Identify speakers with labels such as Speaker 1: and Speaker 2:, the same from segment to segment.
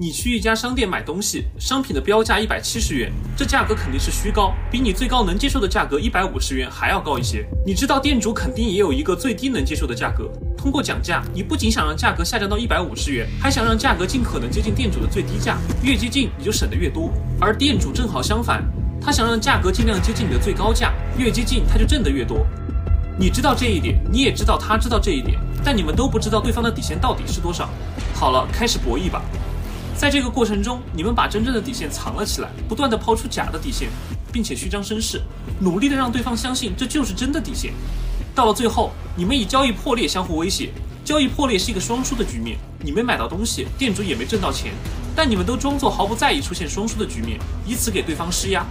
Speaker 1: 你去一家商店买东西，商品的标价一百七十元，这价格肯定是虚高，比你最高能接受的价格一百五十元还要高一些。你知道店主肯定也有一个最低能接受的价格。通过讲价，你不仅想让价格下降到一百五十元，还想让价格尽可能接近店主的最低价。越接近，你就省得越多。而店主正好相反，他想让价格尽量接近你的最高价，越接近他就挣得越多。你知道这一点，你也知道他知道这一点，但你们都不知道对方的底线到底是多少。好了，开始博弈吧。在这个过程中，你们把真正的底线藏了起来，不断的抛出假的底线，并且虚张声势，努力的让对方相信这就是真的底线。到了最后，你们以交易破裂相互威胁，交易破裂是一个双输的局面，你没买到东西，店主也没挣到钱，但你们都装作毫不在意出现双输的局面，以此给对方施压。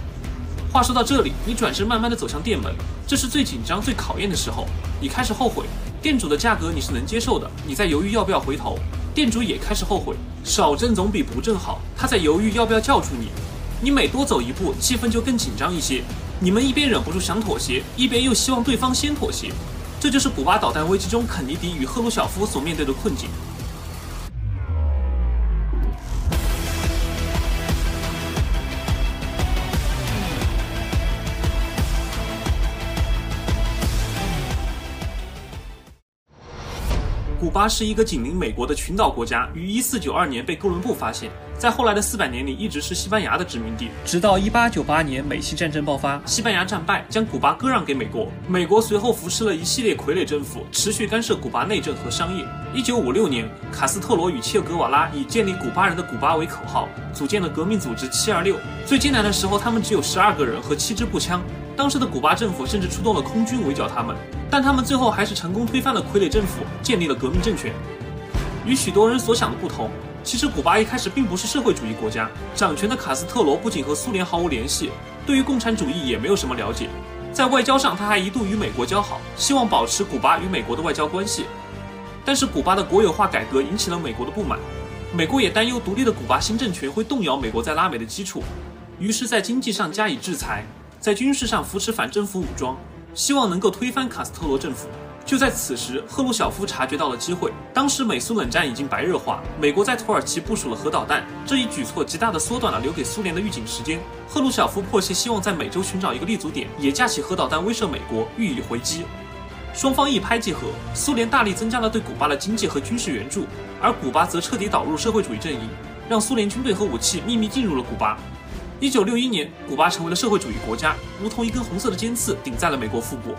Speaker 1: 话说到这里，你转身慢慢的走向店门，这是最紧张、最考验的时候，你开始后悔，店主的价格你是能接受的，你在犹豫要不要回头。店主也开始后悔，少挣总比不挣好。他在犹豫要不要叫住你。你每多走一步，气氛就更紧张一些。你们一边忍不住想妥协，一边又希望对方先妥协。这就是古巴导弹危机中肯尼迪与赫鲁晓夫所面对的困境。古巴是一个紧邻美国的群岛国家，于一四九二年被哥伦布发现，在后来的四百年里一直是西班牙的殖民地，直到一八九八年美西战争爆发，西班牙战败，将古巴割让给美国。美国随后扶持了一系列傀儡政府，持续干涉古巴内政和商业。一九五六年，卡斯特罗与切格瓦拉以建立古巴人的古巴为口号，组建了革命组织七二六。最艰难的时候，他们只有十二个人和七支步枪。当时的古巴政府甚至出动了空军围剿他们，但他们最后还是成功推翻了傀儡政府，建立了革命政权。与许多人所想的不同，其实古巴一开始并不是社会主义国家。掌权的卡斯特罗不仅和苏联毫无联系，对于共产主义也没有什么了解。在外交上，他还一度与美国交好，希望保持古巴与美国的外交关系。但是古巴的国有化改革引起了美国的不满，美国也担忧独立的古巴新政权会动摇美国在拉美的基础，于是，在经济上加以制裁。在军事上扶持反政府武装，希望能够推翻卡斯特罗政府。就在此时，赫鲁晓夫察觉到了机会。当时美苏冷战已经白热化，美国在土耳其部署了核导弹，这一举措极大地缩短了留给苏联的预警时间。赫鲁晓夫迫切希望在美洲寻找一个立足点，也架起核导弹威慑美国，予以回击。双方一拍即合，苏联大力增加了对古巴的经济和军事援助，而古巴则彻底导入社会主义阵营，让苏联军队和武器秘密进入了古巴。一九六一年，古巴成为了社会主义国家，如同一根红色的尖刺顶在了美国腹部。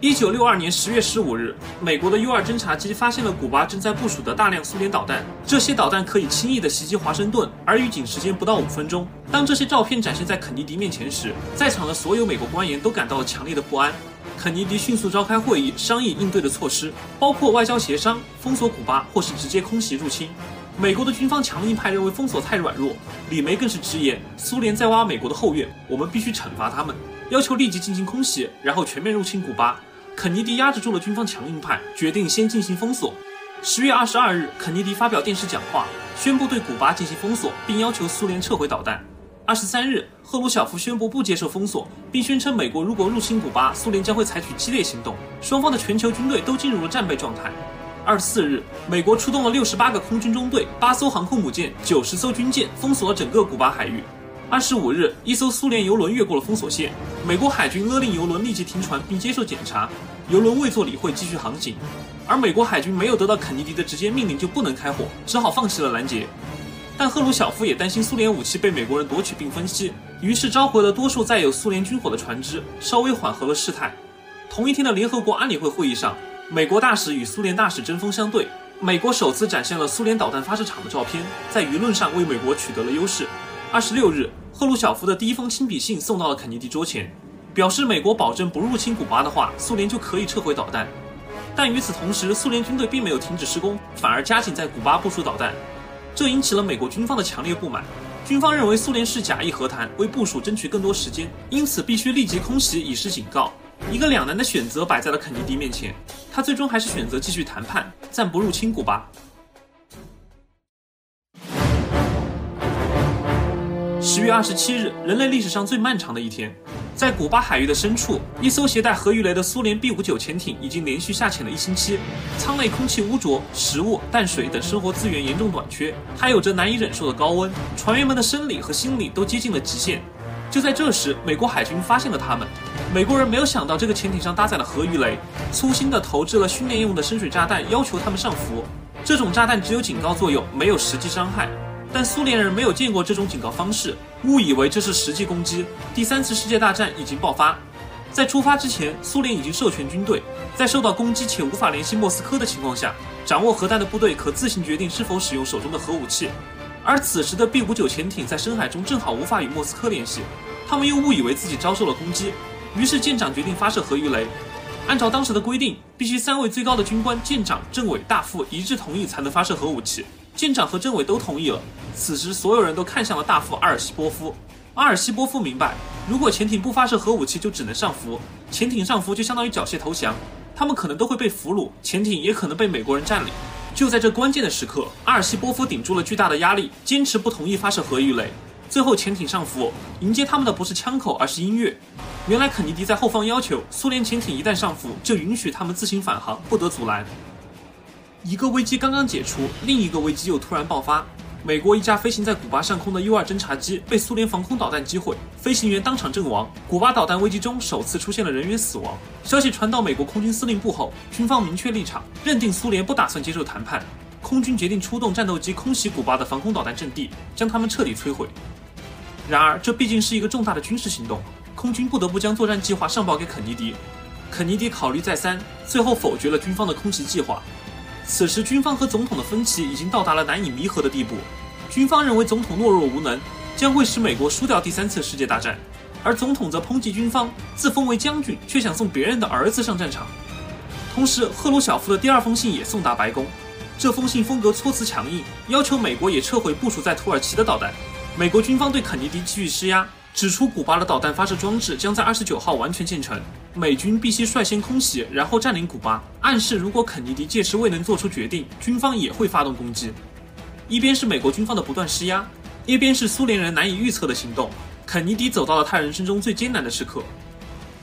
Speaker 1: 一九六二年十月十五日，美国的 U 二侦察机发现了古巴正在部署的大量苏联导弹，这些导弹可以轻易的袭击华盛顿，而预警时间不到五分钟。当这些照片展现在肯尼迪面前时，在场的所有美国官员都感到了强烈的不安。肯尼迪迅速召开会议，商议应对的措施，包括外交协商、封锁古巴，或是直接空袭入侵。美国的军方强硬派认为封锁太软弱，李梅更是直言苏联在挖美国的后院，我们必须惩罚他们，要求立即进行空袭，然后全面入侵古巴。肯尼迪压制住了军方强硬派，决定先进行封锁。十月二十二日，肯尼迪发表电视讲话，宣布对古巴进行封锁，并要求苏联撤回导弹。二十三日，赫鲁晓夫宣布不接受封锁，并宣称美国如果入侵古巴，苏联将会采取激烈行动。双方的全球军队都进入了战备状态。二十四日，美国出动了六十八个空军中队、八艘航空母舰、九十艘军舰，封锁了整个古巴海域。二十五日，一艘苏联油轮越过了封锁线，美国海军勒令油轮立即停船并接受检查，油轮未作理会继续航行。而美国海军没有得到肯尼迪的直接命令就不能开火，只好放弃了拦截。但赫鲁晓夫也担心苏联武器被美国人夺取并分析，于是召回了多数载有苏联军火的船只，稍微缓和了事态。同一天的联合国安理会会议上。美国大使与苏联大使针锋相对，美国首次展现了苏联导弹发射场的照片，在舆论上为美国取得了优势。二十六日，赫鲁晓夫的第一封亲笔信送到了肯尼迪桌前，表示美国保证不入侵古巴的话，苏联就可以撤回导弹。但与此同时，苏联军队并没有停止施工，反而加紧在古巴部署导弹，这引起了美国军方的强烈不满。军方认为苏联是假意和谈，为部署争取更多时间，因此必须立即空袭以示警告。一个两难的选择摆在了肯尼迪面前，他最终还是选择继续谈判，暂不入侵古巴。十月二十七日，人类历史上最漫长的一天，在古巴海域的深处，一艘携带核鱼雷的苏联 B-59 潜艇已经连续下潜了一星期，舱内空气污浊，食物、淡水等生活资源严重短缺，还有着难以忍受的高温，船员们的生理和心理都接近了极限。就在这时，美国海军发现了他们。美国人没有想到这个潜艇上搭载了核鱼雷，粗心的投掷了训练用的深水炸弹，要求他们上浮。这种炸弹只有警告作用，没有实际伤害。但苏联人没有见过这种警告方式，误以为这是实际攻击。第三次世界大战已经爆发，在出发之前，苏联已经授权军队，在受到攻击且无法联系莫斯科的情况下，掌握核弹的部队可自行决定是否使用手中的核武器。而此时的 B-59 潜艇在深海中正好无法与莫斯科联系，他们又误以为自己遭受了攻击，于是舰长决定发射核鱼雷。按照当时的规定，必须三位最高的军官——舰长、政委、大副一致同意才能发射核武器。舰长和政委都同意了。此时，所有人都看向了大副阿尔西波夫。阿尔西波夫明白，如果潜艇不发射核武器，就只能上浮。潜艇上浮就相当于缴械投降，他们可能都会被俘虏，潜艇也可能被美国人占领。就在这关键的时刻，阿尔西波夫顶住了巨大的压力，坚持不同意发射核鱼雷。最后，潜艇上浮，迎接他们的不是枪口，而是音乐。原来，肯尼迪在后方要求，苏联潜艇一旦上浮，就允许他们自行返航，不得阻拦。一个危机刚刚解除，另一个危机又突然爆发。美国一架飞行在古巴上空的 U-2 侦察机被苏联防空导弹击毁，飞行员当场阵亡。古巴导弹危机中首次出现了人员死亡。消息传到美国空军司令部后，军方明确立场，认定苏联不打算接受谈判。空军决定出动战斗机空袭古巴的防空导弹阵地，将他们彻底摧毁。然而，这毕竟是一个重大的军事行动，空军不得不将作战计划上报给肯尼迪。肯尼迪考虑再三，最后否决了军方的空袭计划。此时，军方和总统的分歧已经到达了难以弥合的地步。军方认为总统懦弱无能，将会使美国输掉第三次世界大战；而总统则抨击军方自封为将军，却想送别人的儿子上战场。同时，赫鲁晓夫的第二封信也送达白宫。这封信风格措辞强硬，要求美国也撤回部署在土耳其的导弹。美国军方对肯尼迪继续施压，指出古巴的导弹发射装置将在二十九号完全建成。美军必须率先空袭，然后占领古巴，暗示如果肯尼迪届时未能做出决定，军方也会发动攻击。一边是美国军方的不断施压，一边是苏联人难以预测的行动。肯尼迪走到了他人生中最艰难的时刻。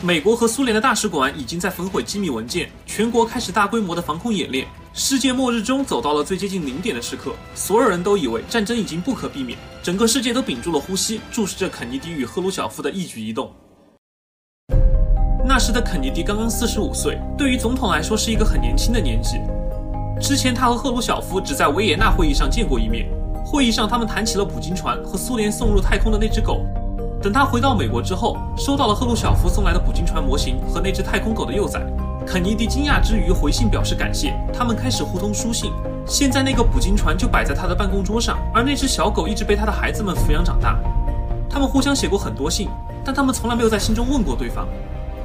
Speaker 1: 美国和苏联的大使馆已经在焚毁机密文件，全国开始大规模的防空演练。世界末日中走到了最接近零点的时刻，所有人都以为战争已经不可避免，整个世界都屏住了呼吸，注视着肯尼迪与赫鲁晓夫的一举一动。那时的肯尼迪刚刚四十五岁，对于总统来说是一个很年轻的年纪。之前他和赫鲁晓夫只在维也纳会议上见过一面，会议上他们谈起了捕鲸船和苏联送入太空的那只狗。等他回到美国之后，收到了赫鲁晓夫送来的捕鲸船模型和那只太空狗的幼崽。肯尼迪惊讶之余回信表示感谢，他们开始互通书信。现在那个捕鲸船就摆在他的办公桌上，而那只小狗一直被他的孩子们抚养长大。他们互相写过很多信，但他们从来没有在信中问过对方。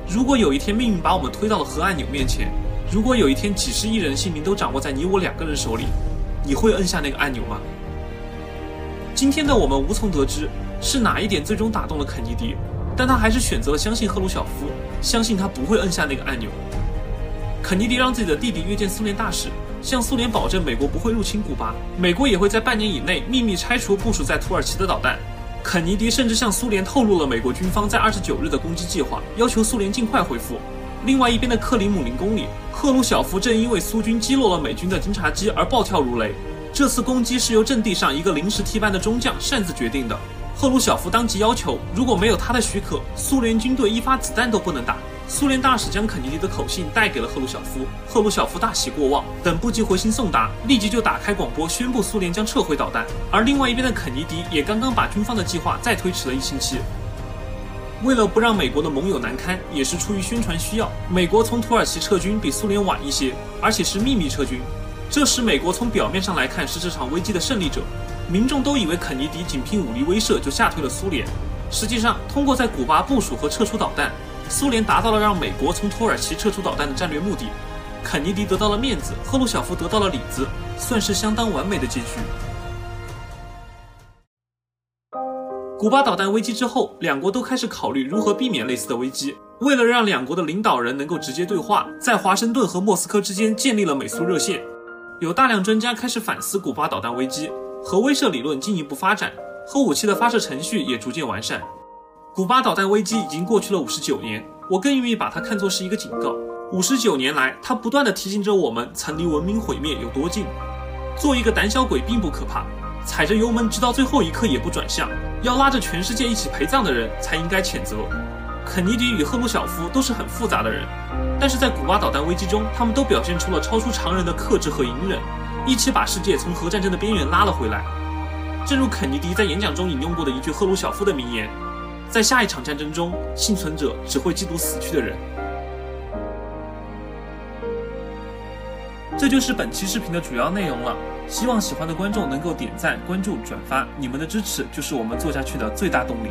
Speaker 1: 如果有一天命运把我们推到了核按钮面前，如果有一天几十亿人性命都掌握在你我两个人手里，你会摁下那个按钮吗？今天的我们无从得知是哪一点最终打动了肯尼迪，但他还是选择了相信赫鲁晓夫，相信他不会摁下那个按钮。肯尼迪让自己的弟弟约见苏联大使，向苏联保证美国不会入侵古巴，美国也会在半年以内秘密拆除部署在土耳其的导弹。肯尼迪甚至向苏联透露了美国军方在二十九日的攻击计划，要求苏联尽快恢复。另外一边的克里姆林宫里，赫鲁晓夫正因为苏军击落了美军的侦察机而暴跳如雷。这次攻击是由阵地上一个临时替班的中将擅自决定的。赫鲁晓夫当即要求，如果没有他的许可，苏联军队一发子弹都不能打。苏联大使将肯尼迪的口信带给了赫鲁晓夫，赫鲁晓夫大喜过望，等不及回信送达，立即就打开广播宣布苏联将撤回导弹。而另外一边的肯尼迪也刚刚把军方的计划再推迟了一星期。为了不让美国的盟友难堪，也是出于宣传需要，美国从土耳其撤军比苏联晚一些，而且是秘密撤军。这时美国从表面上来看是这场危机的胜利者，民众都以为肯尼迪仅凭武力威慑就吓退了苏联。实际上，通过在古巴部署和撤出导弹。苏联达到了让美国从土耳其撤出导弹的战略目的，肯尼迪得到了面子，赫鲁晓夫得到了里子，算是相当完美的结局。古巴导弹危机之后，两国都开始考虑如何避免类似的危机。为了让两国的领导人能够直接对话，在华盛顿和莫斯科之间建立了美苏热线。有大量专家开始反思古巴导弹危机，核威慑理论进一步发展，核武器的发射程序也逐渐完善。古巴导弹危机已经过去了五十九年，我更愿意把它看作是一个警告。五十九年来，它不断地提醒着我们，曾离文明毁灭有多近。做一个胆小鬼并不可怕，踩着油门直到最后一刻也不转向，要拉着全世界一起陪葬的人才应该谴责。肯尼迪与赫鲁晓夫都是很复杂的人，但是在古巴导弹危机中，他们都表现出了超出常人的克制和隐忍，一起把世界从核战争的边缘拉了回来。正如肯尼迪在演讲中引用过的一句赫鲁晓夫的名言。在下一场战争中，幸存者只会嫉妒死去的人。这就是本期视频的主要内容了。希望喜欢的观众能够点赞、关注、转发，你们的支持就是我们做下去的最大动力。